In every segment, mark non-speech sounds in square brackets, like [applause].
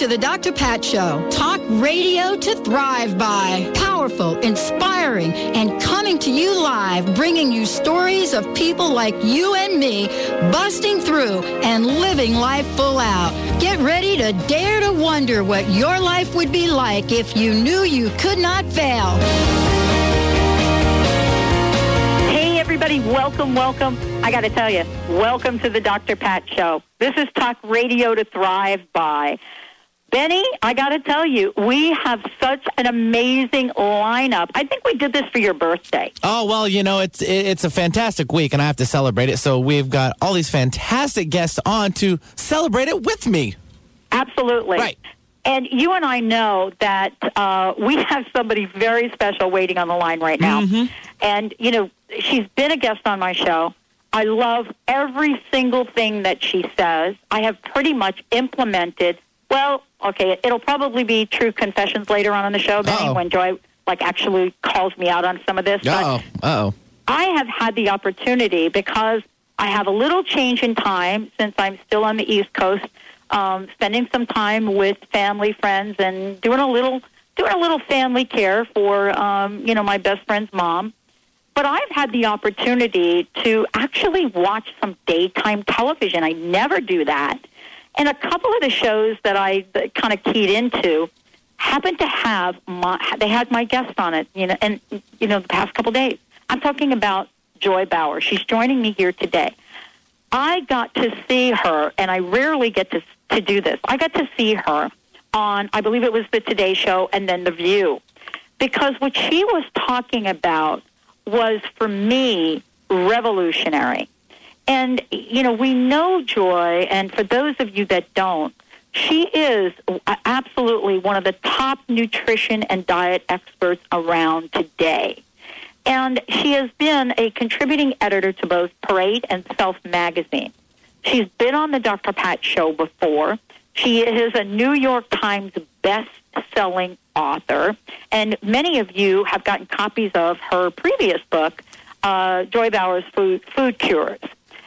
to the Dr. Pat Show. Talk radio to thrive by. Powerful, inspiring, and coming to you live, bringing you stories of people like you and me busting through and living life full out. Get ready to dare to wonder what your life would be like if you knew you could not fail. Hey, everybody, welcome, welcome. I got to tell you, welcome to the Dr. Pat Show. This is Talk Radio to Thrive by. Benny, I got to tell you, we have such an amazing lineup. I think we did this for your birthday. Oh well, you know it's it's a fantastic week, and I have to celebrate it. So we've got all these fantastic guests on to celebrate it with me. Absolutely. Right. And you and I know that uh, we have somebody very special waiting on the line right now. And, you know, she's been a guest on my show. I love every single thing that she says. I have pretty much implemented, well, okay, it'll probably be true confessions later on in the show, Benny, Uh-oh. when Joy, like, actually calls me out on some of this. Oh, oh. I have had the opportunity because I have a little change in time since I'm still on the East Coast, um, spending some time with family, friends, and doing a little doing a little family care for um, you know my best friend's mom. But I've had the opportunity to actually watch some daytime television. I never do that, and a couple of the shows that I kind of keyed into happened to have my they had my guest on it you know and you know the past couple days. I'm talking about joy bauer. She's joining me here today. I got to see her and i rarely get to to do this. I got to see her on i believe it was the today show and then the view. Because what she was talking about was for me revolutionary and, you know, we know Joy, and for those of you that don't, she is absolutely one of the top nutrition and diet experts around today. And she has been a contributing editor to both Parade and Self magazine. She's been on the Dr. Pat show before. She is a New York Times best-selling author, and many of you have gotten copies of her previous book, uh, Joy Bauer's Food, Food Cures.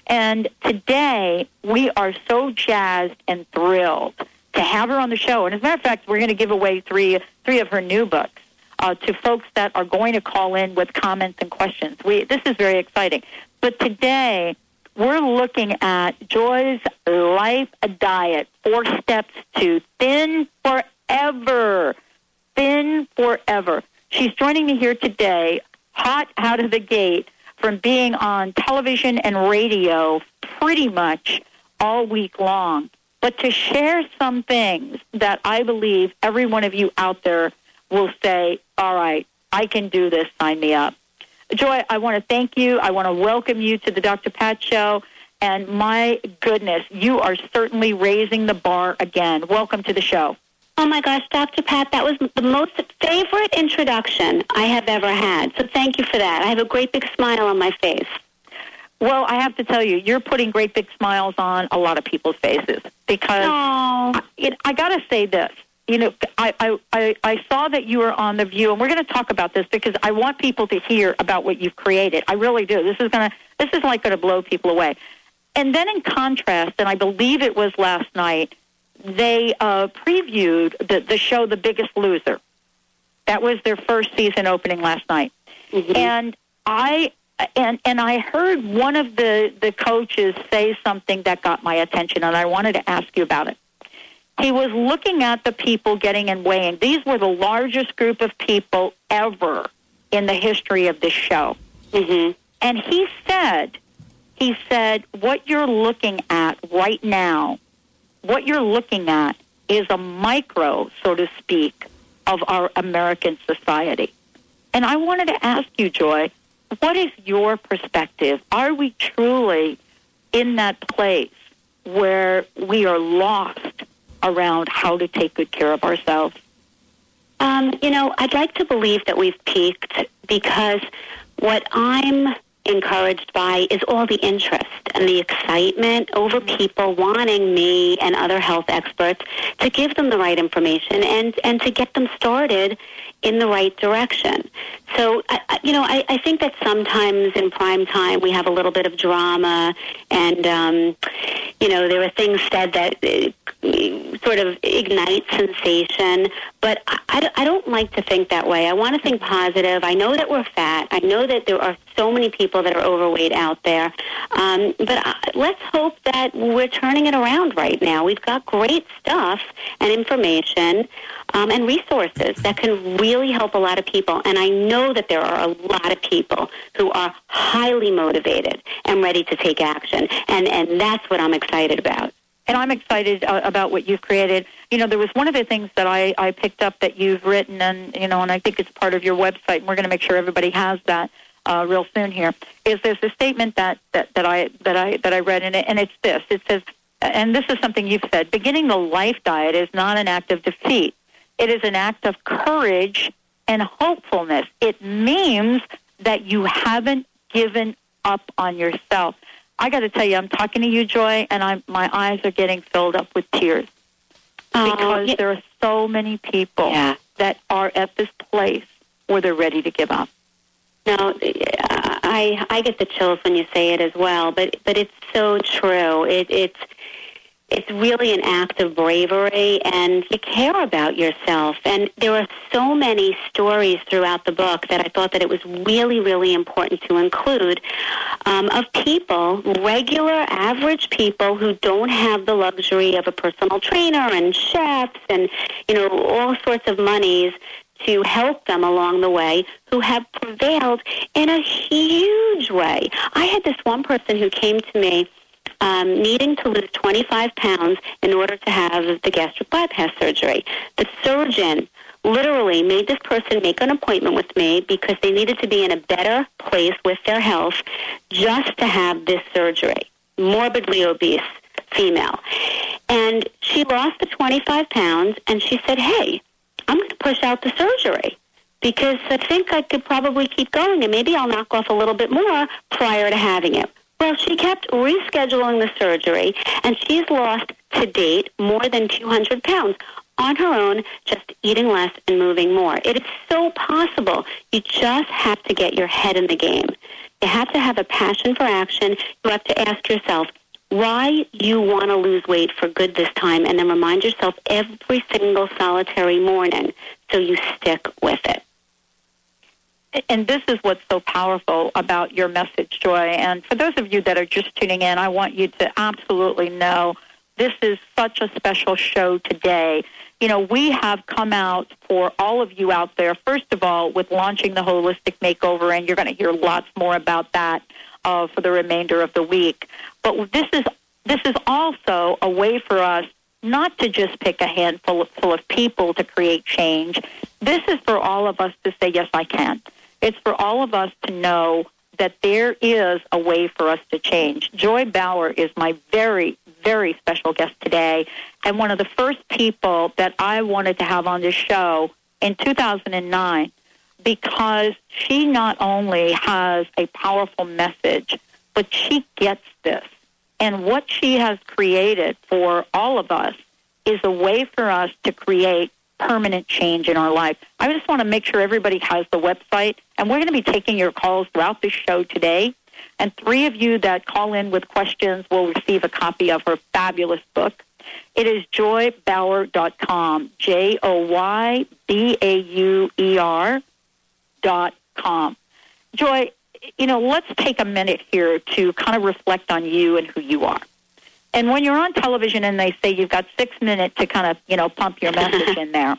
And today, we are so jazzed and thrilled to have her on the show. And as a matter of fact, we're going to give away three three of her new books uh, to folks that are going to call in with comments and questions. We this is very exciting. But today, we're looking at Joy's life diet, four steps to thin forever, thin forever. She's joining me here today, hot out of the gate from being on television and radio pretty much all week long, but to share some things that I believe every one of you out there will say, all right, I can do this, sign me up. Joy, I want to thank you. I want to welcome you to the Dr. Pat Show. And my goodness, you are certainly raising the bar again. Welcome to the show. Oh my gosh, Dr. Pat, that was the most favorite introduction I have ever had. So thank you for that. I have a great big smile on my face. Well, I have to tell you, you're putting great big smiles on a lot of people's faces because I, it, I got to say this. You know, I, I, I, I saw that you were on The View, and we're going to talk about this because I want people to hear about what you've created. I really do. This is going to, this is like going to blow people away. And then in contrast, and I believe it was last night, they uh, previewed the, the show The Biggest Loser. That was their first season opening last night. And I and and I heard one of the the coaches say something that got my attention, and I wanted to ask you about it. He was looking at the people getting and weighing. These were the largest group of people ever in the history of this show. mm-hmm. And he said, he said, what you're looking at right now, what you're looking at is a micro, so to speak, of our American society. And I wanted to ask you, Joy, what is your perspective? Are we truly in that place where we are lost around how to take good care of ourselves? Um, you know, I'd like to believe that we've peaked because what I'm encouraged by is all the interest and the excitement over people wanting me and other health experts to give them the right information and, and to get them started in the right direction. So, I, you know, I, I think that sometimes in prime time we have a little bit of drama, and um, you know, there are things said that uh, sort of ignite sensation. But I, I don't like to think that way. I want to think positive. I know that we're fat. I know that there are so many people that are overweight out there. Um, but uh, let's hope that we're turning it around right now. We've got great stuff and information um, and resources that can really help a lot of people. And I know that there are a lot of people who are highly motivated and ready to take action. And, and that's what I'm excited about. And I'm excited uh, about what you've created. You know, there was one of the things that I, I picked up that you've written, and you know, and I think it's part of your website. And we're going to make sure everybody has that uh, real soon. Here is there's a statement that, that, that I that I that I read in it, and it's this. It says, and this is something you've said: beginning the life diet is not an act of defeat. It is an act of courage and hopefulness. It means that you haven't given up on yourself. I got to tell you, I'm talking to you, Joy, and I'm, my eyes are getting filled up with tears Oh, because yeah. there are so many people Yeah. that are at this place where they're ready to give up. No, I I get the chills when you say it as well, but but it's so true. It it's it's really an act of bravery and you care about yourself and there are so many stories throughout the book that I thought that it was really really important to include um, of people regular average people who don't have the luxury of a personal trainer and chefs and you know all sorts of monies to help them along the way who have prevailed in a huge way. I had this one person who came to me um, needing to lose 25 pounds in order to have the gastric bypass surgery. The surgeon literally made this person make an appointment with me because they needed to be in a better place with their health just to have this surgery. Morbidly obese female. And she lost the 25 pounds and she said, hey, I'm going to push out the surgery because I think I could probably keep going and maybe I'll knock off a little bit more prior to having it. Well, she kept rescheduling the surgery, and she's lost to date more than 200 pounds on her own, just eating less and moving more. It is so possible. You just have to get your head in the game. You have to have a passion for action. You have to ask yourself why you want to lose weight for good this time, and then remind yourself every single solitary morning so you stick with it. And this is what's so powerful about your message, Joy. And for those of you that are just tuning in, I want you to absolutely know this is such a special show today. You know, we have come out for all of you out there, first of all, with launching the holistic makeover, and you're going to hear lots more about that uh, for the remainder of the week. But this is this is also a way for us not to just pick a handful of, full of people to create change. This is for all of us to say, yes, I can. It's for all of us to know that there is a way for us to change. Joy Bauer is my very, very special guest today, and one of the first people that I wanted to have on this show in 2009 because she not only has a powerful message, but she gets this. And what she has created for all of us is a way for us to create permanent change in our life. I just want to make sure everybody has the website, and we're going to be taking your calls throughout the show today. And three of you that call in with questions will receive a copy of her fabulous book. It is joybauer.com, J O Y B A U E R dot com. Joy, you know, let's take a minute here to kind of reflect on you and who you are. And when you're on television and they say you've got six minutes to kind of, you know, pump your message in there,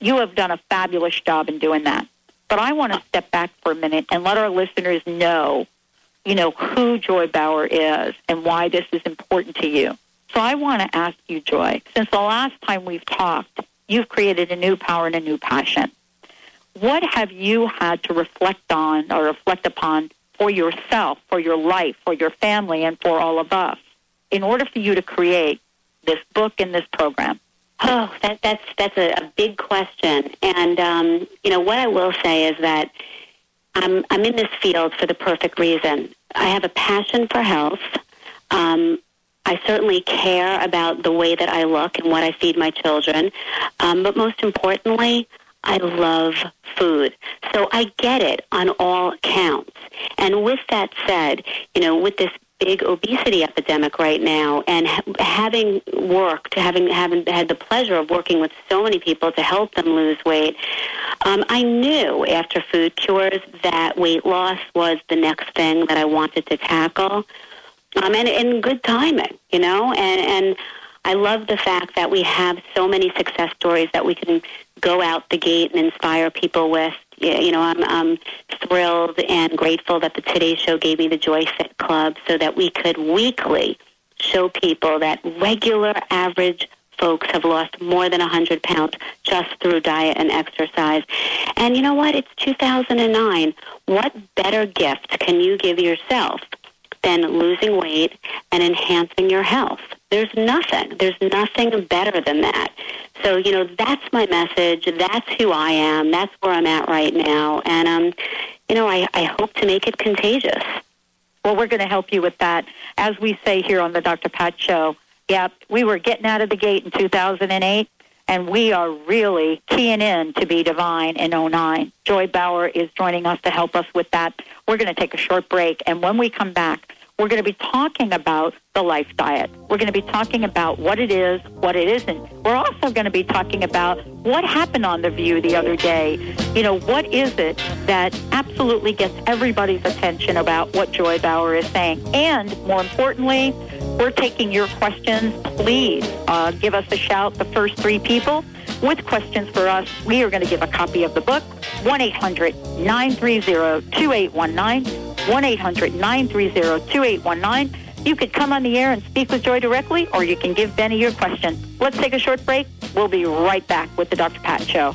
you have done a fabulous job in doing that. But I want to step back for a minute and let our listeners know, you know, who Joy Bauer is and why this is important to you. So I want to ask you, Joy, since the last time we've talked, you've created a new power and a new passion. What have you had to reflect on or reflect upon for yourself, for your life, for your family, and for all of us in order for you to create this book and this program? Oh, that, that's that's a, a big question, and um, you know what I will say is that I'm I'm in this field for the perfect reason. I have a passion for health. Um, I certainly care about the way that I look and what I feed my children, um, but most importantly, I love food. So I get it on all counts. And with that said, you know, with this big obesity epidemic right now and ha- having worked having having had the pleasure of working with so many people to help them lose weight um, i knew after food cures that weight loss was the next thing that i wanted to tackle um, and, in good timing you know and and I love the fact that we have so many success stories that we can go out the gate and inspire people with you know, I'm, I'm thrilled and grateful that the Today Show gave me the Joy Fit Club so that we could weekly show people that regular average folks have lost more than 100 pounds just through diet and exercise. And you know what? It's 2009. What better gift can you give yourself than losing weight and enhancing your health? There's nothing. There's nothing better than that. So, you know, that's my message. That's who I am. That's where I'm at right now. And, um, you know, I, I hope to make it contagious. Well, we're going to help you with that. As we say here on the Dr. Pat Show, yeah, we were getting out of the gate in 2008, and we are really keying in to be divine in 09. Joy Bauer is joining us to help us with that. We're going to take a short break, and when we come back, we're going to be talking about the life diet. We're going to be talking about what it is, what it isn't. We're also going to be talking about what happened on The View the other day. You know, what is it that absolutely gets everybody's attention about what Joy Bauer is saying? And more importantly, we're taking your questions. Please uh, give us a shout, the first three people with questions for us. We are going to give a copy of the book, 1 800 930 2819. 1 800 930 2819. You could come on the air and speak with Joy directly, or you can give Benny your question. Let's take a short break. We'll be right back with the Dr. Pat Show.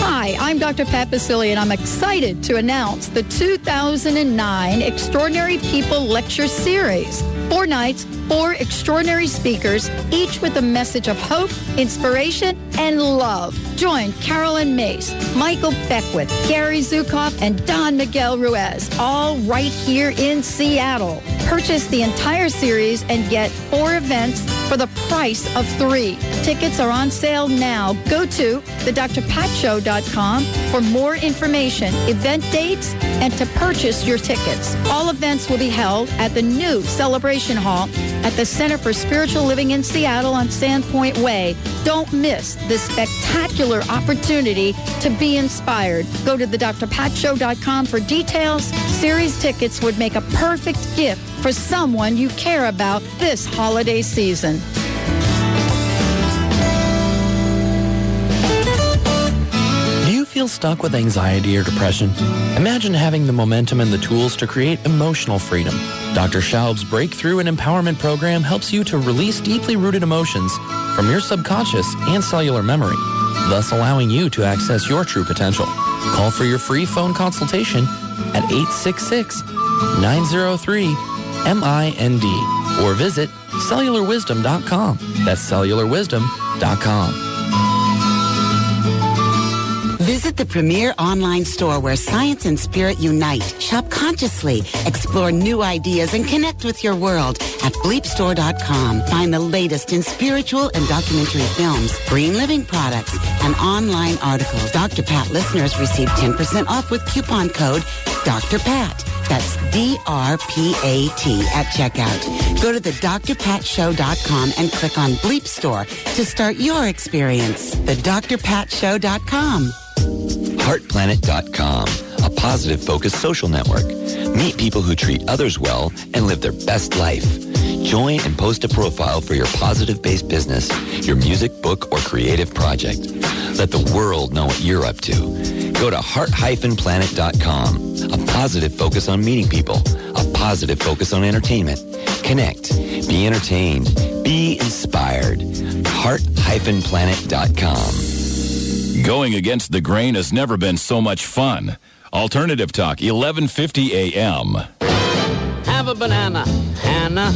Hi, I'm Dr. Pat Baccili, and I'm excited to announce the 2009 Extraordinary People Lecture Series. Four nights, four extraordinary speakers, each with a message of hope, inspiration, and love. Join Carolyn Myss, Michael Beckwith, Gary Zukav, and Don Miguel Ruiz, all right here in Seattle. Purchase the entire series and get four events for the price of three. Tickets are on sale now. Go to thedrpatshow.com for more information, event dates, and to purchase your tickets. All events will be held at the new Celebration Hall at the Center for Spiritual Living in Seattle on Sandpoint Way. Don't miss this spectacular opportunity to be inspired. Go to thedrpatshow.com for details. Series tickets would make a perfect gift for someone you care about this holiday season. Feel stuck with anxiety or depression? Imagine having the momentum and the tools to create emotional freedom. Dr. Schaub's Breakthrough and Empowerment Program helps you to release deeply rooted emotions from your subconscious and cellular memory, thus allowing you to access your true potential. Call for your free phone consultation at 866 903 M-I-N-D or visit cellularwisdom.com. That's cellularwisdom.com. Visit the premier online store where science and spirit unite. Shop consciously, explore new ideas, and connect with your world at bleepstore.com. Find the latest in spiritual and documentary films, green living products, and online articles. Dr. Pat listeners receive 10% off with coupon code Dr. Pat. That's D-R-P-A-T at checkout. Go to the drpatshow.com and click on Bleep Store to start your experience. The drpatshow.com. HeartPlanet.com, a positive focused social network. Meet people who treat others well and live their best life. Join and post a profile for your positive-based business, your music, book, or creative project. Let the world know what you're up to. Go to heart-planet.com. A positive focus on meeting people. A positive focus on entertainment. Connect. Be entertained. Be inspired. heart-planet.com. Going against the grain has never been so much fun. Alternative Talk, 1150 a.m. Have a banana, Hannah.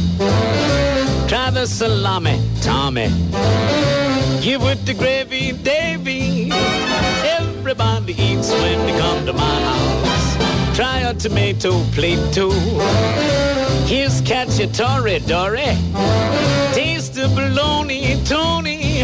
Try the salami, Tommy. Give it the gravy, Davy. Everybody eats when they come to my house. Try a tomato plate too. Here's cacciatore, Dory. Taste the bologna, Tony.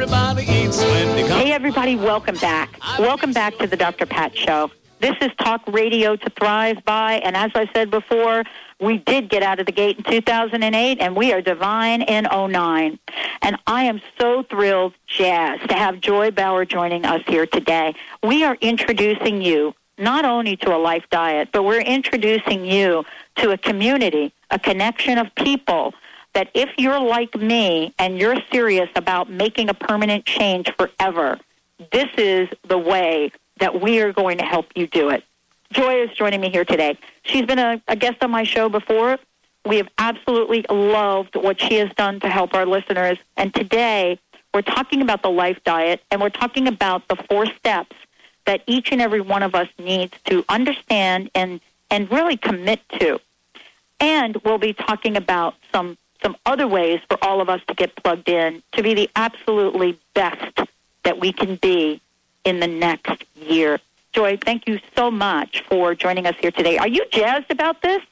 Everybody eats when they come. Hey, everybody, welcome back. Welcome back to the Dr. Pat Show. This is Talk Radio to Thrive By, and as I said before, we did get out of the gate in 2008, and we are divine in 09. And I am so thrilled, Jazz, to have Joy Bauer joining us here today. We are introducing you not only to a life diet, but we're introducing you to a community, a connection of people that if you're like me and you're serious about making a permanent change forever, this is the way that we are going to help you do it. Joy is joining me here today. She's been a, a guest on my show before. We have absolutely loved what she has done to help our listeners. And today, we're talking about the life diet and we're talking about the four steps that each and every one of us needs to understand and, and really commit to. And we'll be talking about some some other ways for all of us to get plugged in to be the absolutely best that we can be in the next year. Joy, thank you so much for joining us here today. Are you jazzed about this?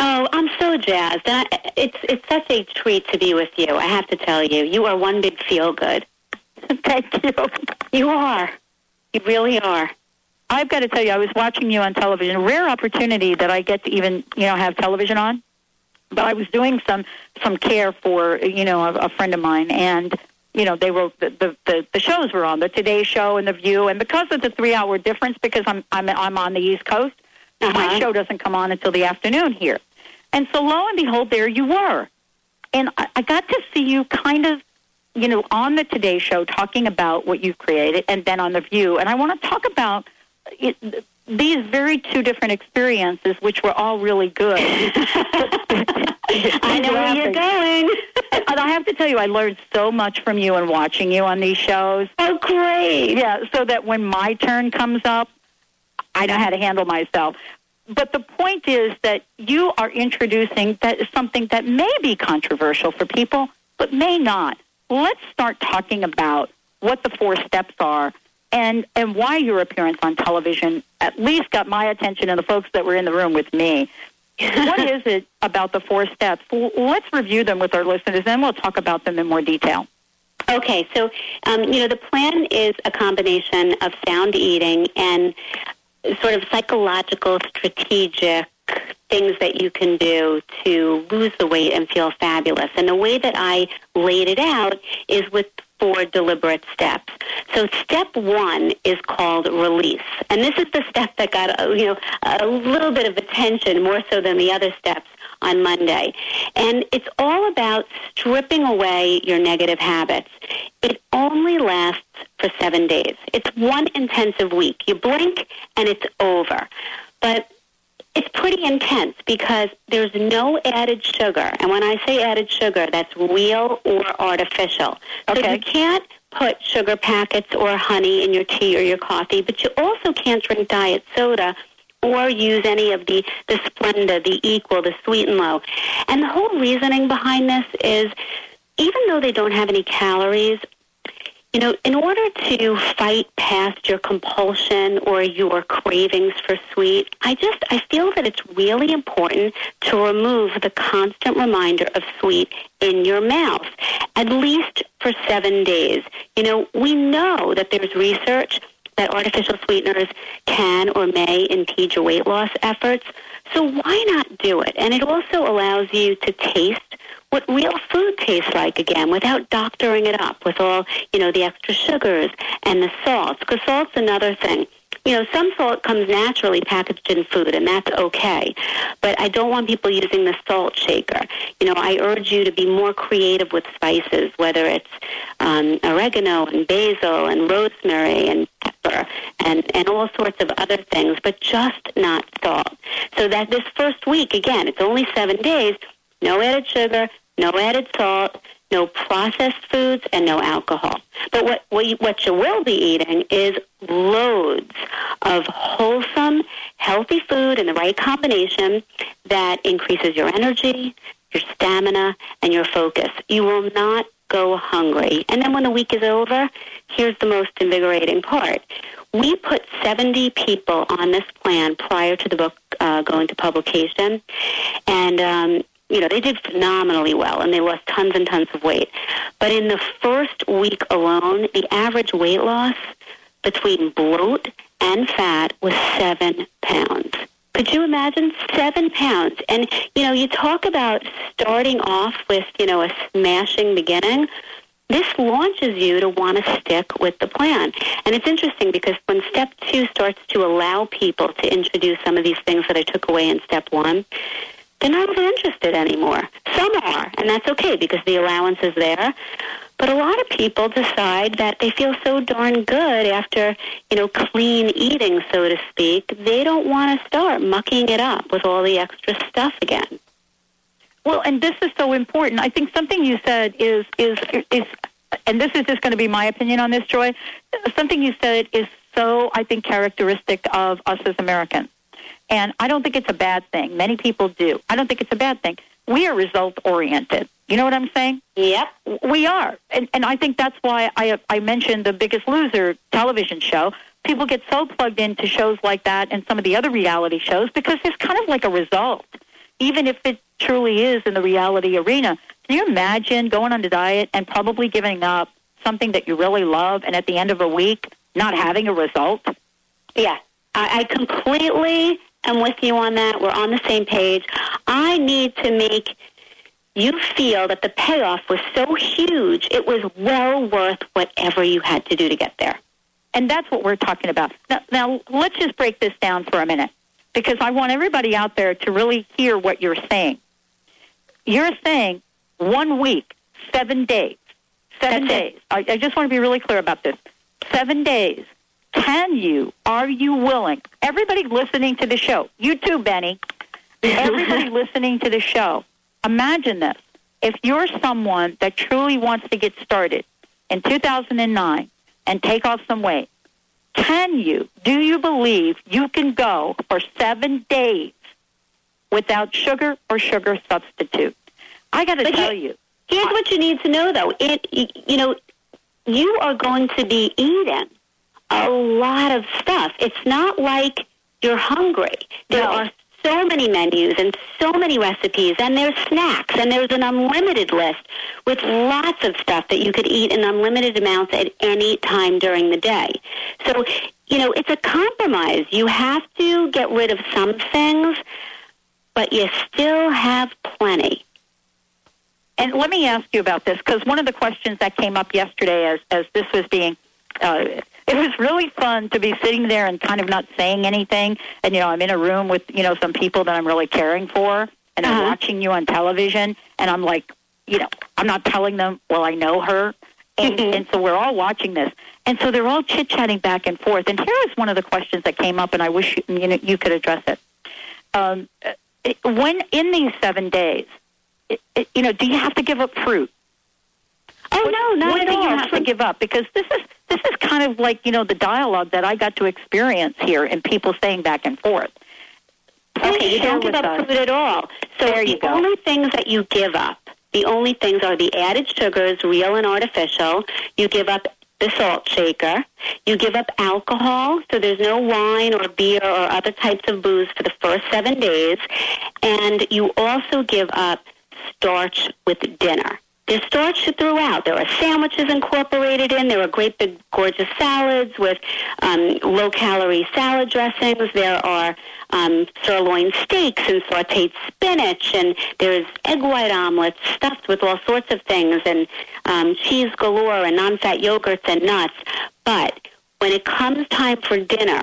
Oh, I'm so jazzed. And I, it's it's such a treat to be with you. I have to tell you, you are one big feel good. [laughs] Thank you. You are. You really are. I've got to tell you, I was watching you on television. Rare opportunity that I get to even you know have television on. But I was doing some some care for you know a, a friend of mine, and you know they were the, the the the shows were on the Today Show and the View, and because of the three hour difference, because I'm I'm I'm on the East Coast, Uh-huh. my show doesn't come on until the afternoon here. And so lo and behold, there you were. And I, I got to see you kind of, you know, on the Today Show talking about what you've created and then on The View. And I want to talk about it, these very two different experiences, which were all really good. [laughs] I know where you're going. [laughs] and I have to tell you, I learned so much from you and watching you on these shows. Oh, great. Yeah, so that when my turn comes up, I know how to handle myself. But the point is that you are introducing that something that may be controversial for people, but may not. Let's start talking about what the four steps are and, and why your appearance on television at least got my attention and the folks that were in the room with me. what is it [laughs] about the four steps? Let's review them with our listeners, then we'll talk about them in more detail. Okay, so um, you know the plan is a combination of sound eating and sort of psychological, strategic things that you can do to lose the weight and feel fabulous. And the way that I laid it out is with four deliberate steps. So step one is called release, and this is the step that got uh, you know a little bit of attention more so than the other steps on Monday. And it's all about stripping away your negative habits. It only lasts for seven days. It's one intensive week. You blink and it's over. But it's pretty intense because there's no added sugar. And when I say added sugar, that's real or artificial. So you can't put sugar packets or honey in your tea or your coffee, but you also can't drink diet soda or use any of the, the Splenda, the Equal, the Sweet and Low. And the whole reasoning behind this is even though they don't have any calories, you know, in order to fight past your compulsion or your cravings for sweet, I just I feel that it's really important to remove the constant reminder of sweet in your mouth, at least for seven days. You know, we know that there's research that artificial sweeteners can or may impede your weight loss efforts. So why not do it? And it also allows you to taste what real food tastes like again without doctoring it up with all, you know, the extra sugars and the salts. Because salt's another thing. you know, some salt comes naturally packaged in food, and that's okay. But I don't want people using the salt shaker. You know, I urge you to be more creative with spices, whether it's um, oregano and basil and rosemary and pepper and, and all sorts of other things, but just not salt. So that this first week, again, it's only seven days, no added sugar, no added salt, no processed foods, and no alcohol. But what, what, you, what you will be eating is loads of wholesome, healthy food in the right combination that increases your energy, your stamina, and your focus. You will not go hungry. And then when the week is over, here's the most invigorating part. We put 70 people on this plan prior to the book uh, going to publication, and um, you know they did phenomenally well, and they lost tons and tons of weight. But in the first week alone, the average weight loss between bloat and fat was seven pounds. Could you imagine seven pounds? And you know, you talk about starting off with you know a smashing beginning. This launches you to want to stick with the plan. And it's interesting because when step two starts to allow people to introduce some of these things that I took away in step one, they're not really interested anymore. Some are, and that's okay because the allowance is there. But a lot of people decide that they feel so darn good after, you know, clean eating, so to speak, they don't want to start mucking it up with all the extra stuff again. Well, and this is so important. I think something you said is is is, and this is just going to be my opinion on this, Joy. Something you said is so I think characteristic of us as Americans, and I don't think it's a bad thing. Many people do. I don't think it's a bad thing. We are result oriented. You know what I'm saying? Yep. We are. And, and I think that's why I, I mentioned the Biggest Loser television show. People get so plugged into shows like that and some of the other reality shows because there's kind of like a result, even if it truly is in the reality arena. Can you imagine going on a diet and probably giving up something that you really love and at the end of a week not having a result? Yeah. I, I completely am with you on that. We're on the same page. I need to make you feel that the payoff was so huge, it was well worth whatever you had to do to get there. And that's what we're talking about. Now, now let's just break this down for a minute because I want everybody out there to really hear what you're saying. You're saying one week, seven days, seven That's days. I, I just want to be really clear about this. Seven days. Can you, are you willing, everybody listening to the show, you too, Benny, everybody [laughs] listening to the show, imagine this. If you're someone that truly wants to get started in 2009 and take off some weight, can you, do you believe you can go for seven days without sugar or sugar substitute? I got to tell here- you. Here's what you need to know, though. It, you know, you are going to be eating a lot of stuff. It's not like you're hungry. There No. are so many menus and so many recipes, and there's snacks, and there's an unlimited list with lots of stuff that you could eat in unlimited amounts at any time during the day. So, you know, it's a compromise. You have to get rid of some things, but you still have plenty. And let me ask you about this because one of the questions that came up yesterday as, as this was being, uh, it was really fun to be sitting there and kind of not saying anything. And, you know, I'm in a room with, you know, some people that I'm really caring for and I'm Uh-huh. watching you on television and I'm like, you know, I'm not telling them, well, I know her. And, Mhm. and so we're all watching this. And so they're all chit chatting back and forth. And here is one of the questions that came up, and I wish you, you, know, you could address it. Um, when in these seven days, it, it, you know, do you have to give up fruit? Oh What- no, not what at do all. you have to give up? Because this is this is kind of like you know the dialogue that I got to experience here, and people saying back and forth. Okay, you don't give up us. food at all. So There the only things that you give up, the only things are the added sugars, real and artificial. You give up the salt shaker. You give up alcohol, so there's no wine or beer or other types of booze for the first seven days. And you also give up starch with dinner. There's starch throughout. There are sandwiches incorporated in. There are great big gorgeous salads with um, low calorie salad dressings. There are um, sirloin steaks and sauteed spinach, and there's egg white omelets stuffed with all sorts of things, and um, cheese galore, and non-fat yogurts and nuts. But when it comes time for dinner,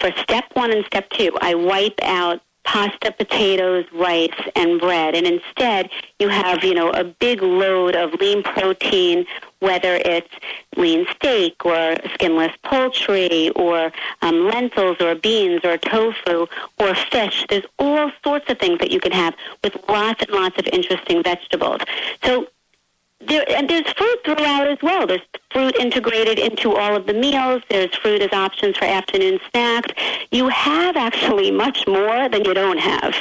for step one and step two, I wipe out pasta, potatoes, rice, and bread. And instead, you have, you know, a big load of lean protein, whether it's lean steak or skinless poultry or um, lentils or beans or tofu or fish. There's all sorts of things that you can have with lots and lots of interesting vegetables. So there, and there's fruit throughout as well. There's fruit integrated into all of the meals. There's fruit as options for afternoon snacks. You have actually much more than you don't have,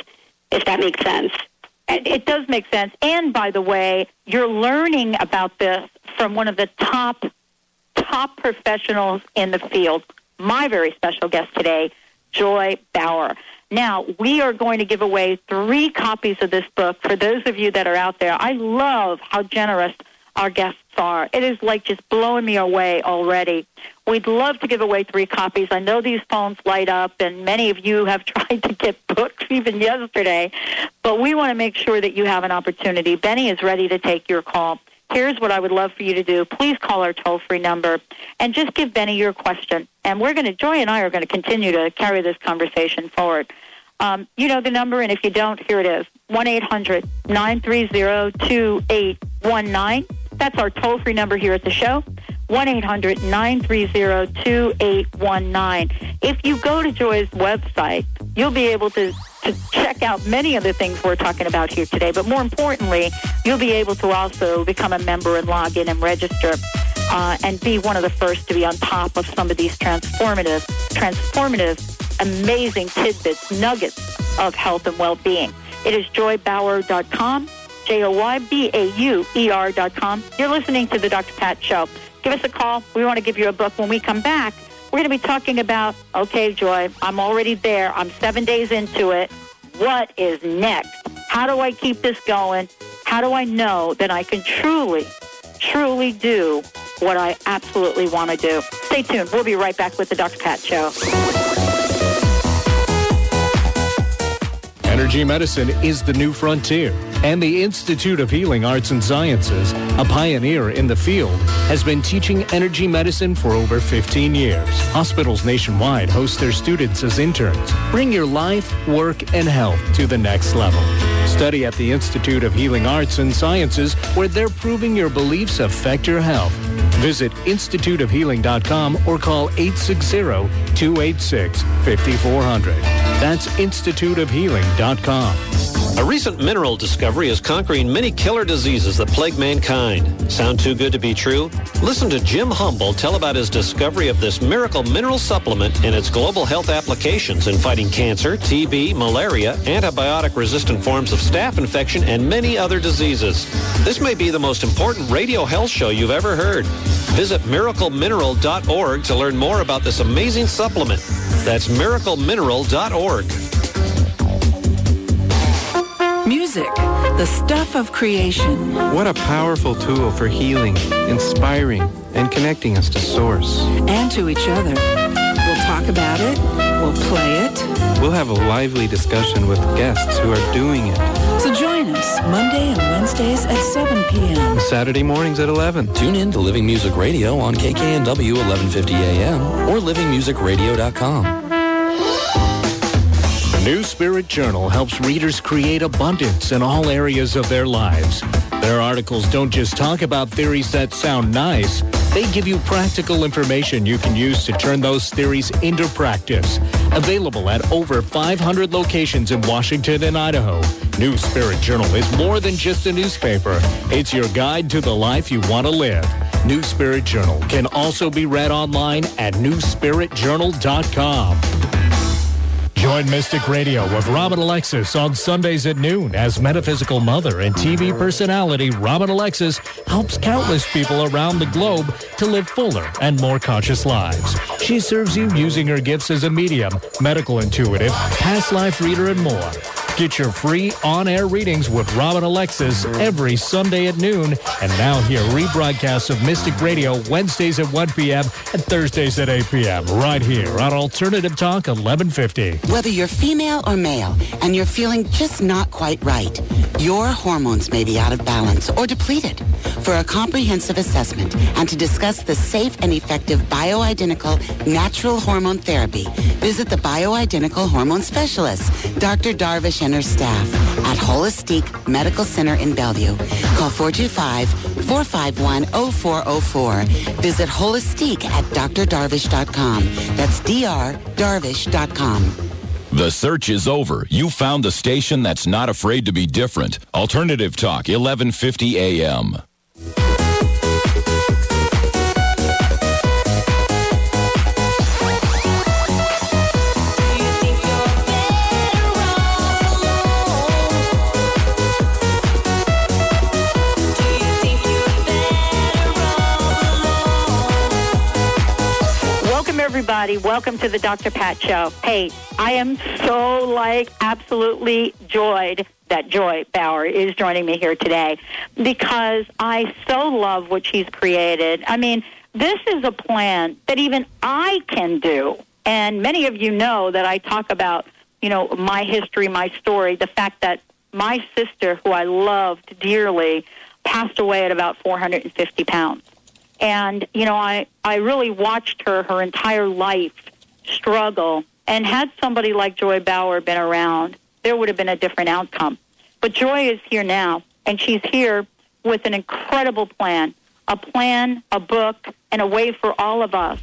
if that makes sense. It does make sense. And by the way, you're learning about this from one of the top top professionals in the field. My very special guest today, Joy Bauer. Now, we are going to give away three copies of this book for those of you that are out there. I love how generous our guests are. It is like just blowing me away already. We'd love to give away three copies. I know these phones light up, and many of you have [laughs] tried to get books even yesterday, but we want to make sure that you have an opportunity. Benny is ready to take your call. Here's what I would love for you to do. Please call our toll free number and just give Benny your question. And we're going to, Joy and I are going to continue to carry this conversation forward. Um, you know the number, and if you don't, here it is 1 800 930 2819. That's our toll free number here at the show. 1 800 930 2819. If you go to Joy's website, you'll be able to, to check out many of the things we're talking about here today. But more importantly, you'll be able to also become a member and log in and register. Uh, and be one of the first to be on top of some of these transformative, transformative, amazing tidbits, nuggets of health and well-being. It is joybauer.com, J-O-Y-B-A-U-E-R.com. You're listening to the Dr. Pat Show. Give us a call. We want to give you a book. When we come back, we're going to be talking about, okay, Joy, I'm already there. I'm seven days into it. What is next? How do I keep this going? How do I know that I can truly, truly do what I absolutely want to do? Stay tuned. We'll be right back with the Dr. Pat Show. Energy medicine is the new frontier, and the Institute of Healing Arts and Sciences, a pioneer in the field, has been teaching energy medicine for over 15 years. Hospitals nationwide host their students as interns. Bring your life, work, and health to the next level. Study at the Institute of Healing Arts and Sciences, where they're proving your beliefs affect your health. Visit instituteofhealing.com or call 860-286-5400. That's instituteofhealing.com. A recent mineral discovery is conquering many killer diseases that plague mankind. Sound too good to be true? Listen to Jim Humble tell about his discovery of this miracle mineral supplement and its global health applications in fighting cancer, TB, malaria, antibiotic-resistant forms of staph infection, and many other diseases. This may be the most important radio health show you've ever heard. Visit miraclemineral.org to learn more about this amazing supplement. That's miraclemineral.org. Music, the stuff of creation. What a powerful tool for healing, inspiring, and connecting us to Source. And to each other. We'll talk about it. We'll play it. We'll have a lively discussion with guests who are doing it. So join us Monday and Wednesdays at 7 p.m. Saturday mornings at 11. Tune in to Living Music Radio on KKNW 1150 AM or livingmusicradio.com. The New Spirit Journal helps readers create abundance in all areas of their lives. Their articles don't just talk about theories that sound nice. They give you practical information you can use to turn those theories into practice. Available at over 500 locations in Washington and Idaho. New Spirit Journal is more than just a newspaper. It's your guide to the life you want to live. New Spirit Journal can also be read online at newspiritjournal.com. Join Mystic Radio with Robin Alexis on Sundays at noon as metaphysical mother and TV personality Robin Alexis helps countless people around the globe to live fuller and more conscious lives. She serves you using her gifts as a medium, medical intuitive, past life reader, and more. Get your free on-air readings with Robin Alexis every Sunday at noon. And now hear rebroadcasts of Mystic Radio Wednesdays at 1 p.m. and Thursdays at 8 p.m. right here on Alternative Talk 1150. Whether you're female or male and you're feeling just not quite right, your hormones may be out of balance or depleted. For a comprehensive assessment and to discuss the safe and effective bioidentical natural hormone therapy, visit the bioidentical hormone specialist, Dr. Darvish her staff at Holistic Medical Center in Bellevue. Call 425-451-0404. Visit Holistic at drdarvish.com. That's drdarvish.com. The search is over. You found the station that's not afraid to be different. Alternative Talk, 1150 AM. Everybody. Welcome to the Dr. Pat Show. Hey, I am so like absolutely joyed that Joy Bauer is joining me here today because I so love what she's created. I mean, this is a plan that even I can do. And many of you know that I talk about, you know, my history, my story, the fact that my sister, who I loved dearly, passed away at about 450 pounds. And, you know, I, I really watched her her entire life struggle. And had somebody like Joy Bauer been around, there would have been a different outcome. But Joy is here now, and she's here with an incredible plan a plan, a book, and a way for all of us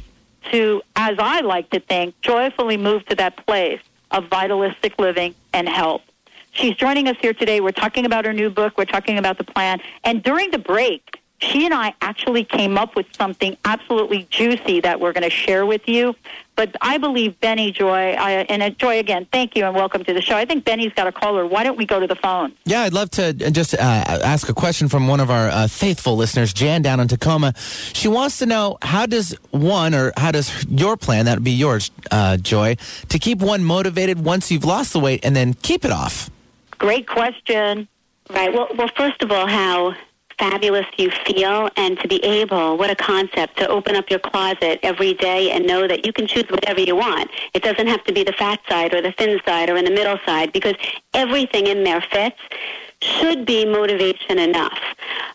to, as I like to think, joyfully move to that place of vitalistic living and health. She's joining us here today. We're talking about her new book, we're talking about the plan. And during the break, she and I actually came up with something absolutely juicy that we're going to share with you. But I believe Benny Joy, I, and uh, Joy again, thank you and welcome to the show. I think Benny's got a caller. Why don't we go to the phone? Yeah, I'd love to just uh, ask a question from one of our uh, faithful listeners, Jan down in Tacoma. She wants to know how does one, or how does your plan, that would be yours, uh, Joy, to keep one motivated once you've lost the weight and then keep it off? Great question. Right. Well, well, first of all, how fabulous you feel and to be able, what a concept, to open up your closet every day and know that you can choose whatever you want. It doesn't have to be the fat side or the thin side or in the middle side because everything in there fits should be motivation enough.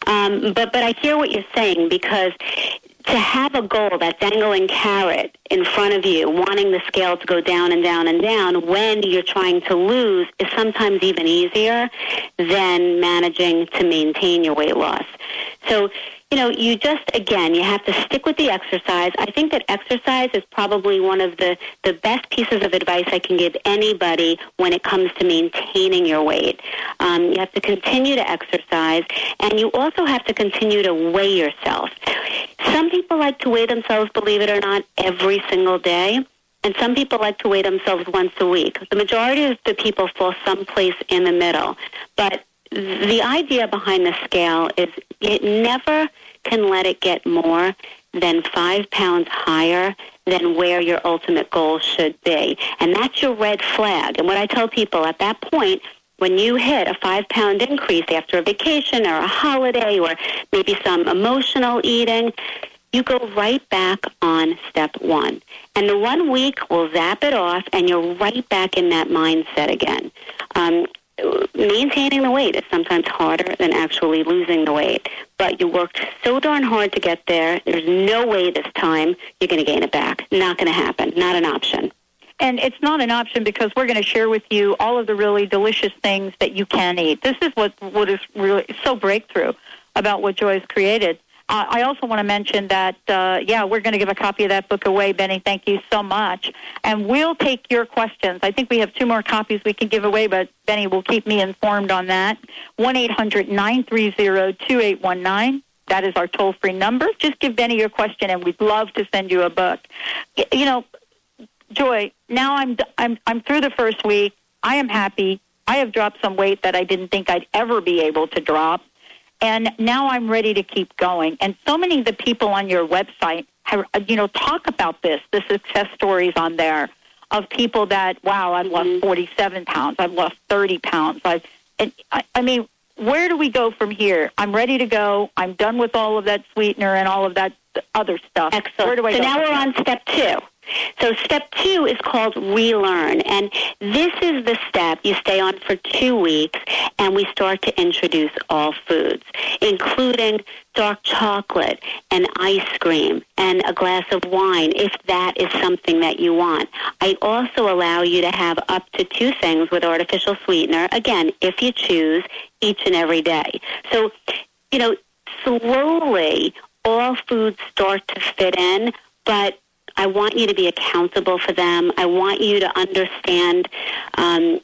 Um, but but I hear what you're saying because to have a goal, that dangling carrot in front of you, wanting the scale to go down and down and down when you're trying to lose is sometimes even easier than managing to maintain your weight loss. So, you know, you just, again, you have to stick with the exercise. I think that exercise is probably one of the, the best pieces of advice I can give anybody when it comes to maintaining your weight. Um, you have to continue to exercise, and you also have to continue to weigh yourself. Some people like to weigh themselves, believe it or not, every single day. And some people like to weigh themselves once a week. The majority of the people fall someplace in the middle. But the idea behind the scale is it never can let it get more than five pounds higher than where your ultimate goal should be. And that's your red flag. And what I tell people at that point, when you hit a five pound increase after a vacation or a holiday or maybe some emotional eating, you go right back on step one. And the one week will zap it off, and you're right back in that mindset again. Um, maintaining the weight is sometimes harder than actually losing the weight. But you worked so darn hard to get there. There's no way this time you're going to gain it back. Not going to happen. Not an option. And it's not an option because we're going to share with you all of the really delicious things that you can eat. This is what, what is really so breakthrough about what Joy's created. Uh, I also want to mention that, uh, yeah, we're going to give a copy of that book away, Benny. Thank you so much. And we'll take your questions. I think we have two more copies we can give away, but Benny will keep me informed on that. 1 800 930 2819. That is our toll free number. Just give Benny your question, and we'd love to send you a book. You know, Joy, now I'm, I'm, I'm through the first week. I am happy. I have dropped some weight that I didn't think I'd ever be able to drop. And now I'm ready to keep going. And so many of the people on your website have, you know, talk about this, the success stories on there. of people that wow, I've lost mm-hmm. 47 pounds, I've lost 30 pounds. I've and I, I mean, where do we go from here? I'm ready to go. I'm done with all of that sweetener and all of that other stuff. Excellent. Where do I so now we're on step two. So step two is called relearn. And this is the step you stay on for two weeks and we start to introduce all foods, including dark chocolate and ice cream and a glass of wine if that is something that you want. I also allow you to have up to two things with artificial sweetener, again, if you choose, each and every day. So, you know, slowly all foods start to fit in, but I want you to be accountable for them. I want you to understand um,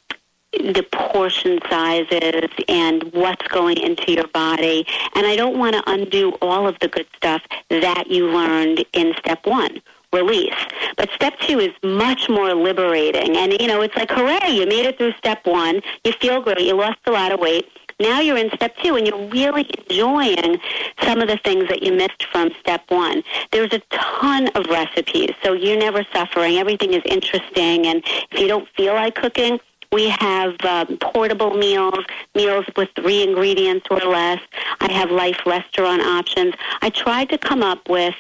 the portion sizes and what's going into your body. And I don't want to undo all of the good stuff that you learned in step one. Release. But step two is much more liberating. And, you know, it's like, hooray, you made it through step one. You feel great. You lost a lot of weight. Now you're in step two and you're really enjoying some of the things that you missed from step one. There's a ton of recipes, so you're never suffering. Everything is interesting. And if you don't feel like cooking, we have um, portable meals, meals with three ingredients or less. I have life restaurant options. I tried to come up with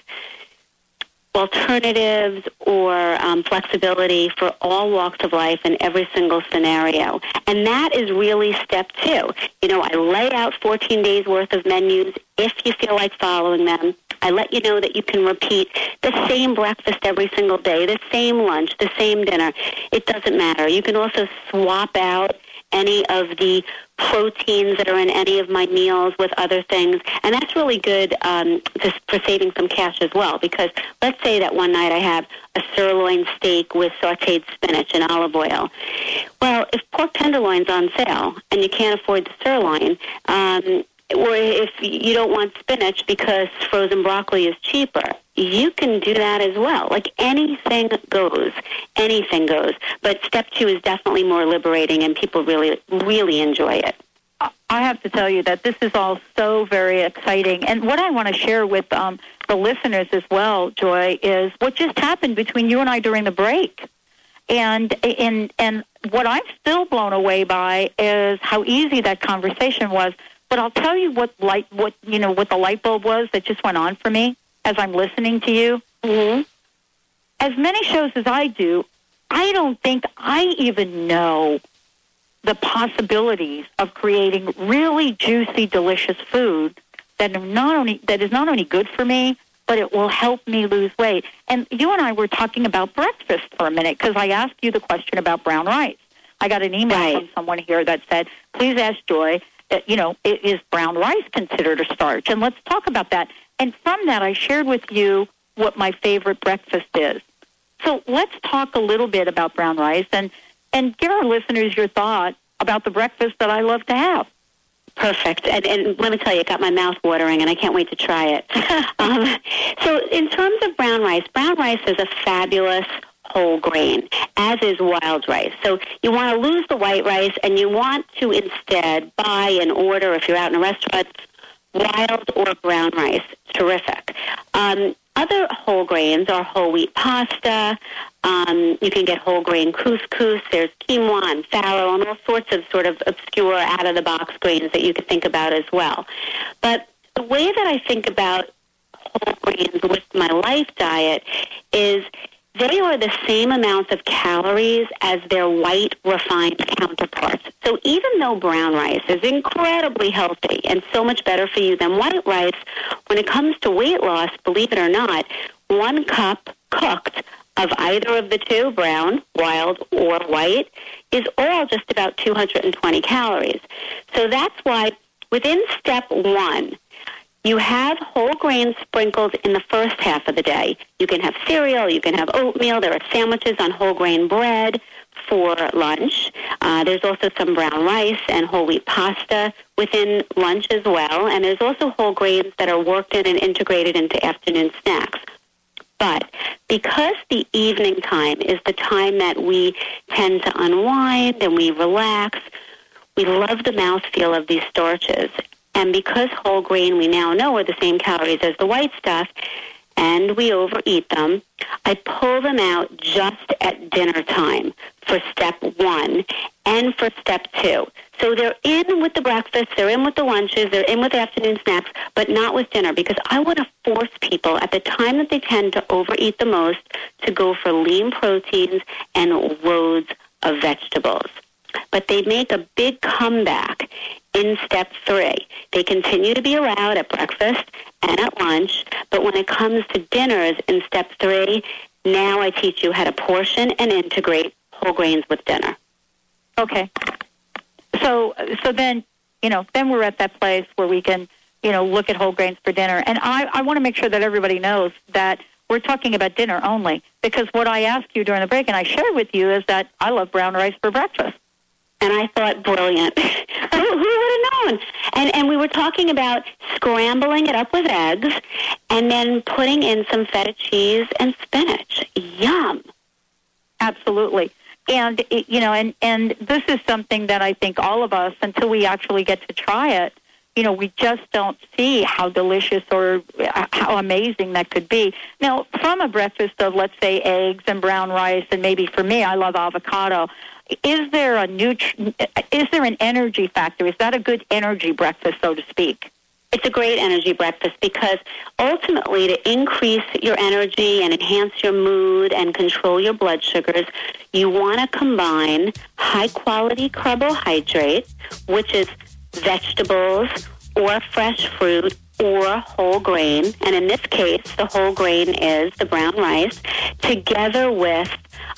alternatives or um, flexibility for all walks of life in every single scenario. And that is really step two. You know, I lay out 14 days worth of menus if you feel like following them. I let you know that you can repeat the same breakfast every single day, the same lunch, the same dinner. It doesn't matter. You can also swap out any of the proteins that are in any of my meals with other things. And that's really good um, to, for saving some cash as well because let's say that one night I have a sirloin steak with sauteed spinach and olive oil. Well, if pork tenderloin's on sale and you can't afford the sirloin, um, or if you don't want spinach because frozen broccoli is cheaper, you can do that as well. Like anything goes, anything goes. But step two is definitely more liberating, and people really, really enjoy it. I have to tell you that this is all so very exciting. And what I want to share with um, the listeners as well, Joy, is what just happened between you and I during the break. And and and what I'm still blown away by is how easy that conversation was. But I'll tell you what light what you know what the light bulb was that just went on for me as I'm listening to you. Mm-hmm. As many shows as I do, I don't think I even know the possibilities of creating really juicy, delicious food that are not only that is not only good for me, but it will help me lose weight. And you and I were talking about breakfast for a minute because I asked you the question about brown rice. I got an email from someone here that said, "Please ask Joy, uh, you know, is brown rice considered a starch?" And let's talk about that. And from that, I shared with you what my favorite breakfast is. So let's talk a little bit about brown rice and and give our listeners your thought about the breakfast that I love to have. Perfect. And, and let me tell you, it got my mouth watering, and I can't wait to try it. [laughs] um, so, in terms of brown rice, brown rice is a fabulous whole grain, as is wild rice. So, you want to lose the white rice, and you want to instead buy and order, if you're out in a restaurant, wild or brown rice. Terrific. Um, other whole grains are whole wheat pasta. Um, you can get whole grain couscous. There's quinoa and farro and all sorts of sort of obscure out of the box grains that you could think about as well. But the way that I think about whole grains with my life diet is they are the same amounts of calories as their white refined counterparts. So even though brown rice is incredibly healthy and so much better for you than white rice, when it comes to weight loss, believe it or not, one cup cooked of either of the two, brown, wild, or white, is all just about 220 calories. So that's why within step one, you have whole grains sprinkled in the first half of the day. You can have cereal, you can have oatmeal, there are sandwiches on whole grain bread for lunch. Uh, there's also some brown rice and whole wheat pasta within lunch as well. And there's also whole grains that are worked in and integrated into afternoon snacks. But because the evening time is the time that we tend to unwind and we relax, we love the mouthfeel of these starches. And because whole grain we now know are the same calories as the white stuff, and we overeat them, I pull them out just at dinner time for step one and for step two. So they're in with the breakfast, they're in with the lunches, they're in with the afternoon snacks, but not with dinner because I want to force people at the time that they tend to overeat the most to go for lean proteins and loads of vegetables. But they make a big comeback in step three. They continue to be allowed at breakfast and at lunch, but when it comes to dinners in step three, now I teach you how to portion and integrate whole grains with dinner. Okay. So so then you know then we're at that place where we can you know look at whole grains for dinner, and I I want to make sure that everybody knows that we're talking about dinner only because what I asked you during the break and I shared with you is that I love brown rice for breakfast. And I thought, brilliant. [laughs] who, who would have known? And and we were talking about scrambling it up with eggs, and then putting in some feta cheese and spinach. Yum. Absolutely. And it- you know, and and this is something that I think all of us, until we actually get to try it, you know, we just don't see how delicious or uh, how amazing that could be. Now, from a breakfast of let's say eggs and brown rice, and maybe for me, I love avocado. Is there a nutri- Is there an energy factor? Is that a good energy breakfast, so to speak? It's a great energy breakfast because ultimately to increase your energy and enhance your mood and control your blood sugars, you want to combine high quality carbohydrates, which is vegetables or fresh fruit or whole grain. And in this case, the whole grain is the brown rice together with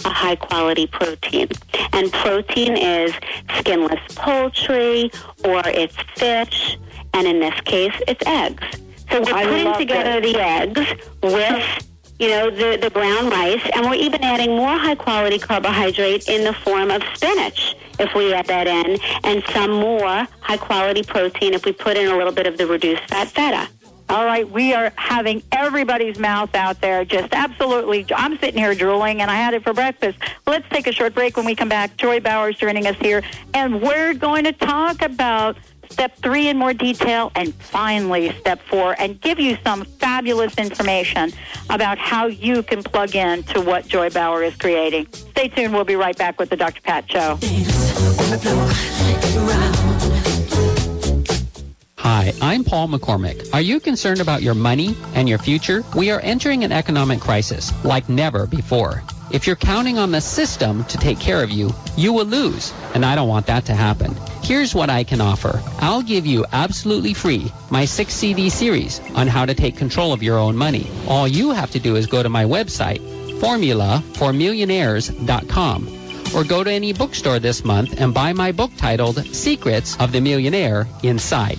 a high quality protein. And protein is skinless poultry or it's fish, and in this case, it's eggs. So we're I putting together the eggs with you know the the brown rice, and we're even adding more high quality carbohydrate in the form of spinach if we add that in, and some more high quality protein if we put in a little bit of the reduced fat feta. All right, we are having everybody's mouth out there. Just absolutely. I'm sitting here drooling, and I had it for breakfast. Let's take a short break. When we come back, Joy Bauer's joining us here, and we're going to talk about step three in more detail, and finally step four, and give you some fabulous information about how you can plug in to what Joy Bauer is creating. Stay tuned. We'll be right back with the Dr. Pat Show. Hi, I'm Paul McCormick. Are you concerned about your money and your future? We are entering an economic crisis like never before. If you're counting on the system to take care of you, you will lose, and I don't want that to happen. Here's what I can offer. I'll give you absolutely free my 6 CD series on how to take control of your own money. All you have to do is go to my website, formulaformillionaires.com or go to any bookstore this month and buy my book titled Secrets of the Millionaire Inside.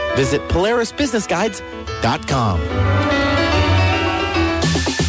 Visit PolarisBusinessGuides.com.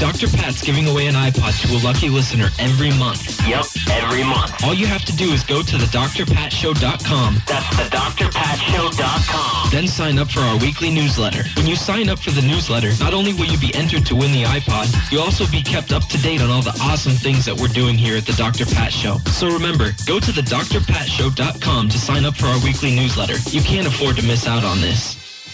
Dr. Pat's giving away an iPod to a lucky listener every month. Yep, every month. All you have to do is go to thedrpatshow.com. That's thedrpatshow.com. Then sign up for our weekly newsletter. When you sign up for the newsletter, not only will you be entered to win the iPod, you'll also be kept up to date on all the awesome things that we're doing here at the Dr. Pat Show. So remember, go to thedrpatshow.com to sign up for our weekly newsletter. You can't afford to miss out on this.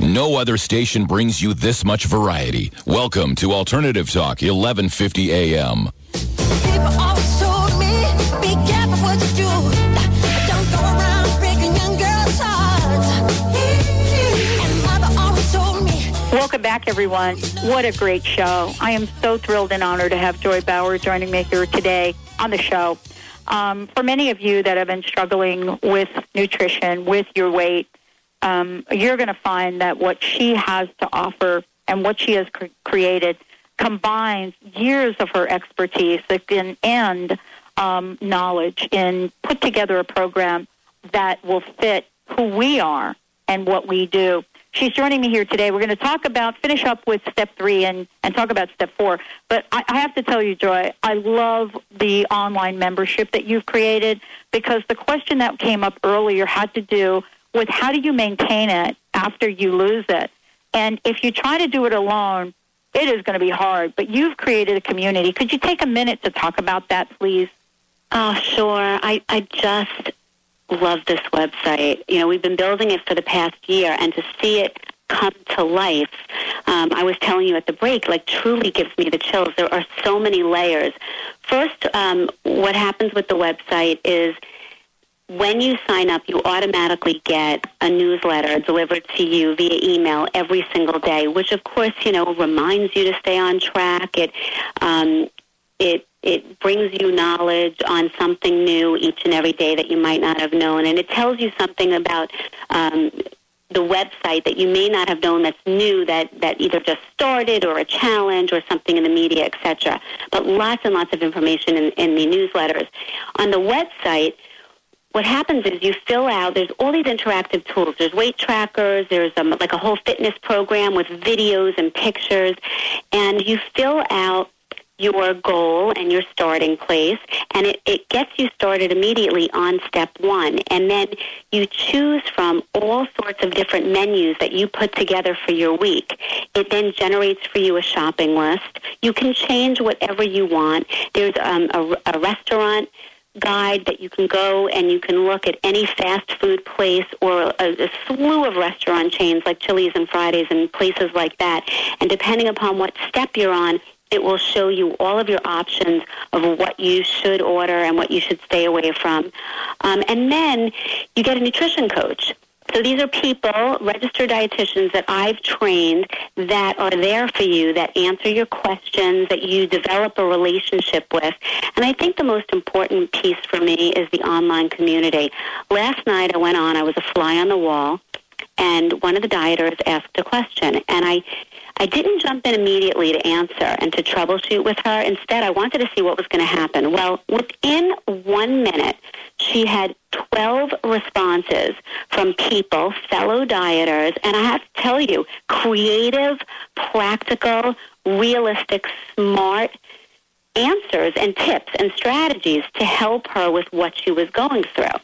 No other station brings you this much variety. Welcome to Alternative Talk, 1150 AM. People always told me, be careful what you do. Don't go around breaking young girls' hearts. And mother always told me. Welcome back, everyone. What a great show. I am so thrilled and honored to have Joy Bauer joining me here today on the show. Um, for many of you that have been struggling with nutrition, with your weight, um, you're going to find that what she has to offer and what she has cre- created combines years of her expertise can and um, knowledge in put together a program that will fit who we are and what we do. She's joining me here today. We're going to talk about, finish up with step three and, and talk about step four. But I, I have to tell you, Joy, I love the online membership that you've created because the question that came up earlier had to do with how do you maintain it after you lose it. And if you try to do it alone, it is going to be hard. But you've created a community. Could you take a minute to talk about that, please? Oh, sure. I, I just love this website. You know, we've been building it for the past year, and to see it come to life, um, I was telling you at the break, like truly gives me the chills. There are so many layers. First, um, what happens with the website is when you sign up, you automatically get a newsletter delivered to you via email every single day, which of course, you know, reminds you to stay on track. It, um, it, it brings you knowledge on something new each and every day that you might not have known, and it tells you something about um, the website that you may not have known that's new that, that either just started or a challenge or something in the media, etc. But lots and lots of information in, in the newsletters. On the website, what happens is you fill out there's all these interactive tools. There's weight trackers there's um, like a whole fitness program with videos and pictures and you fill out your goal and your starting place and it, it gets you started immediately on step one. And then you choose from all sorts of different menus that you put together for your week. It then generates for you a shopping list. You can change whatever you want. There's um, a, a restaurant guide that you can go and you can look at any fast food place or a, a slew of restaurant chains like Chili's and Fridays and places like that. And depending upon what step you're on, it will show you all of your options of what you should order and what you should stay away from. Um, and then you get a nutrition coach. So these are people, registered dietitians that I've trained that are there for you, that answer your questions, that you develop a relationship with. And I think the most important piece for me is the online community. Last night I went on, I was a fly on the wall, and one of the dieters asked a question, and I I didn't jump in immediately to answer and to troubleshoot with her. Instead, I wanted to see what was going to happen. Well, within one minute, she had 12 responses from people, fellow dieters, and I have to tell you, creative, practical, realistic, smart answers and tips and strategies to help her with what she was going through.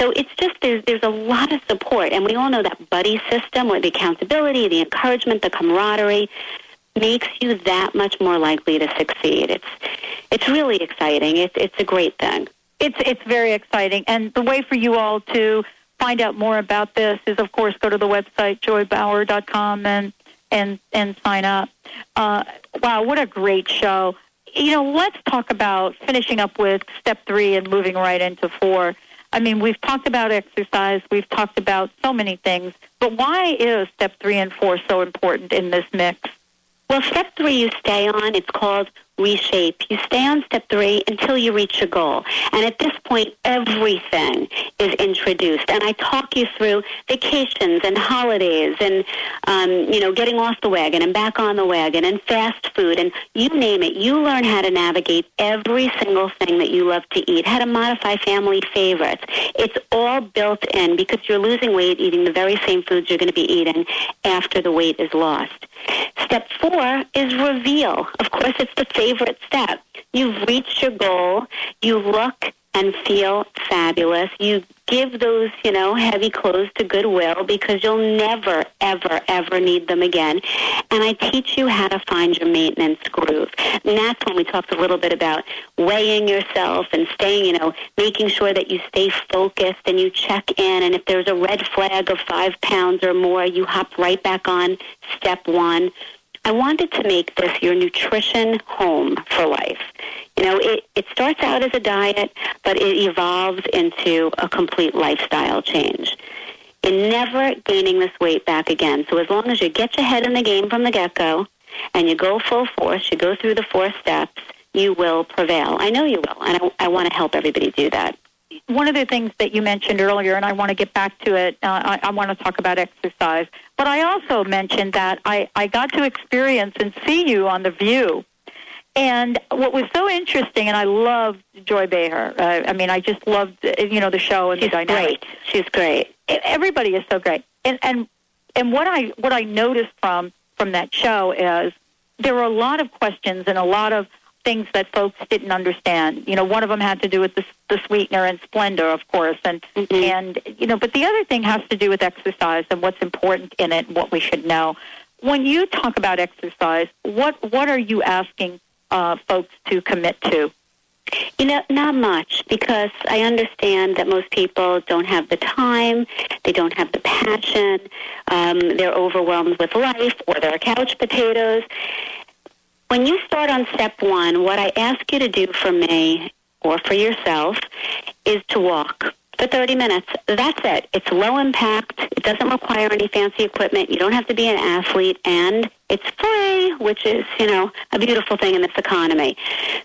So it's just there's there's a lot of support, and we all know that buddy system, where the accountability, the encouragement, the camaraderie, makes you that much more likely to succeed. It's it's really exciting. It's it's a great thing. It's it's very exciting, and the way for you all to find out more about this is, of course, go to the website joybauer.com and and and sign up. Uh, wow, what a great show! You know, let's talk about finishing up with step three and moving right into four. I mean, we've talked about exercise, we've talked about so many things, But why is step three and four so important in this mix? Well, step three you stay on. It's called reshape. You stay on step three until you reach your goal. And at this point, everything is introduced. And I talk you through vacations and holidays and, um, you know, getting off the wagon and back on the wagon and fast food and you name it. You learn how to navigate every single thing that you love to eat, how to modify family favorites. It's all built in because you're losing weight eating the very same foods you're going to be eating after the weight is lost. Step four is reveal. Of course, it's the favorite step. You've reached your goal. You look and feel fabulous. You give those, you know, heavy clothes to Goodwill because you'll never, ever, ever need them again. And I teach you how to find your maintenance groove. And that's when we talked a little bit about weighing yourself and staying, you know, making sure that you stay focused and you check in. And if there's a red flag of five pounds or more, you hop right back on step one. I wanted to make this your nutrition home for life. You know, it, it starts out as a diet, but it evolves into a complete lifestyle change. You're never gaining this weight back again. So as long as you get your head in the game from the get-go and you go full force, you go through the four steps, you will prevail. I know you will, and I, I want to help everybody do that. One of the things that you mentioned earlier, and I want to get back to it, uh, I, I want to talk about exercise. But I also mentioned that I, I got to experience and see you on The View. And what was so interesting, and I loved Joy Behar. Uh, I mean, I just loved you know the show and She's the dynamic. great. She's great. Everybody is so great. And and and what I what I noticed from from that show is there were a lot of questions and a lot of things that folks didn't understand. You know, one of them had to do with the, the sweetener and Splenda, of course, and and you know, but the other thing has to do with exercise and what's important in it, and what we should know. When you talk about exercise, what what are you asking uh, folks to commit to? You know, not much because I understand that most people don't have the time, they don't have the passion, um, they're overwhelmed with life, or they're couch potatoes. When you start on step one, what I ask you to do for me or for yourself is to walk for 30 minutes. That's it. It's low impact. It doesn't require any fancy equipment. You don't have to be an athlete, and it's free, which is, you know, a beautiful thing in this economy.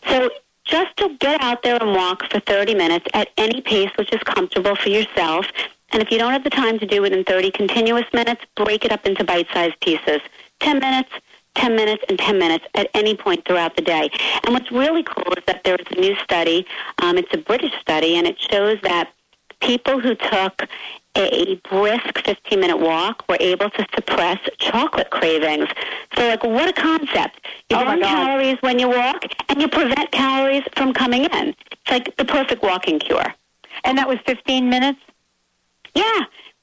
So just to get out there and walk for 30 minutes at any pace which is comfortable for yourself. And if you don't have the time to do it in 30 continuous minutes, break it up into bite-sized pieces. 10 minutes, 10 minutes, and 10 minutes at any point throughout the day. And what's really cool is that there's a new study. Um, it's a British study, and it shows that people who took a brisk 15 minute walk were able to suppress chocolate cravings. So, like, what a concept. You Oh, burn calories when you walk, and you prevent calories from coming in. It's like the perfect walking cure. And that was 15 minutes? Yeah.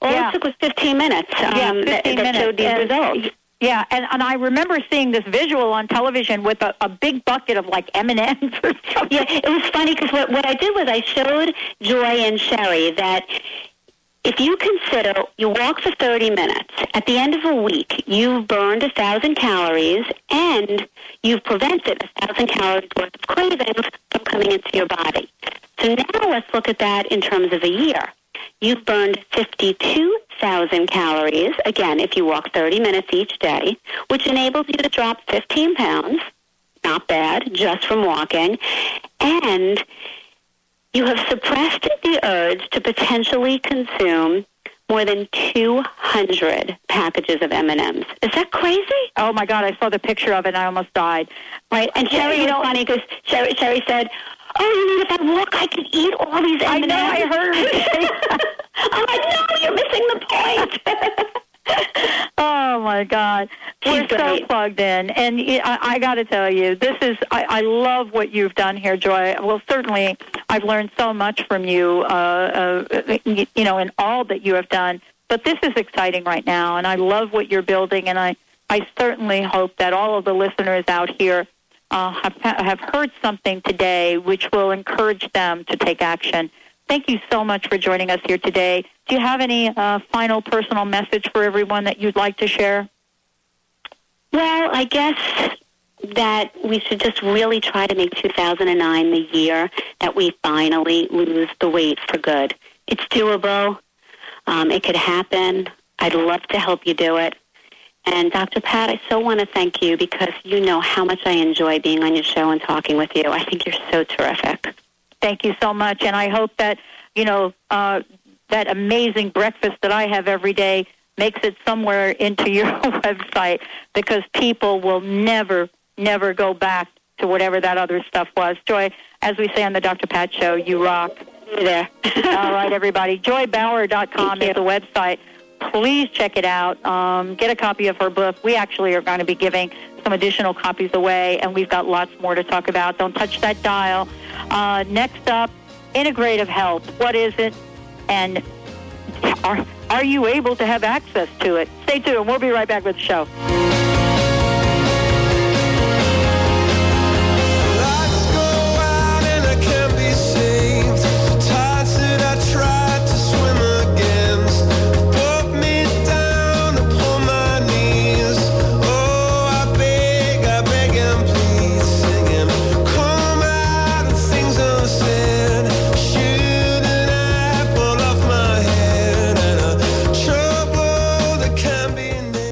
All Yeah. it took was 15 minutes. yeah, um, 15 that, that minutes. showed these And- results. Yeah, and, and I remember seeing this visual on television with a, a big bucket of like M and M's or something. Yeah, it was funny because what, what I did was I showed Joy and Sherri that if you consider you walk for 30 minutes, at the end of a week, you've burned a thousand calories and you've prevented a thousand calories worth of cravings from coming into your body. So now let's look at that in terms of a year. You've burned 52,000 calories, again, if you walk 30 minutes each day, which enables you to drop 15 pounds not bad, just from walking. And you have suppressed the urge to potentially consume more than 200 packages of M&Ms. Is that crazy? Oh my God, I saw the picture of it and I almost died. Right, and Sherri you know- funny because Sherri, Sherri said, "Oh, you mean if I walk, I could eat all these I M&Ms?" know, I heard. [laughs] I'm like, "No, you're missing the point." [laughs] Oh my God, we're so plugged in, and I got to tell you, this is I, I love what you've done here, Joy. Well, certainly, I've learned so much from you, uh, uh, you know, in all that you have done. But this is exciting right now, and I love what you're building, and I I certainly hope that all of the listeners out here uh, have have heard something today which will encourage them to take action. Thank you so much for joining us here today. Do you have any uh, final personal message for everyone that you'd like to share? Well, I guess that we should just really try to make 2009 the year that we finally lose the weight for good. It's doable. Um, it could happen. I'd love to help you do it. And Dr. Pat, I so want to thank you because you know how much I enjoy being on your show and talking with you. I think you're so terrific. Thank you so much, and I hope that you know uh, that amazing breakfast that I have every day makes it somewhere into your [laughs] website because people will never, never go back to whatever that other stuff was. Joy, as we say on the Dr. Pat Show, you rock. There. [laughs] All right, everybody. JoyBauer.com is the website. Please check it out. Um, get a copy of her book. We actually are going to be giving some additional copies away, and we've got lots more to talk about. Don't touch that dial. Uh, next up, integrative health. What is it? And are, are you able to have access to it? Stay tuned. We'll be right back with the show.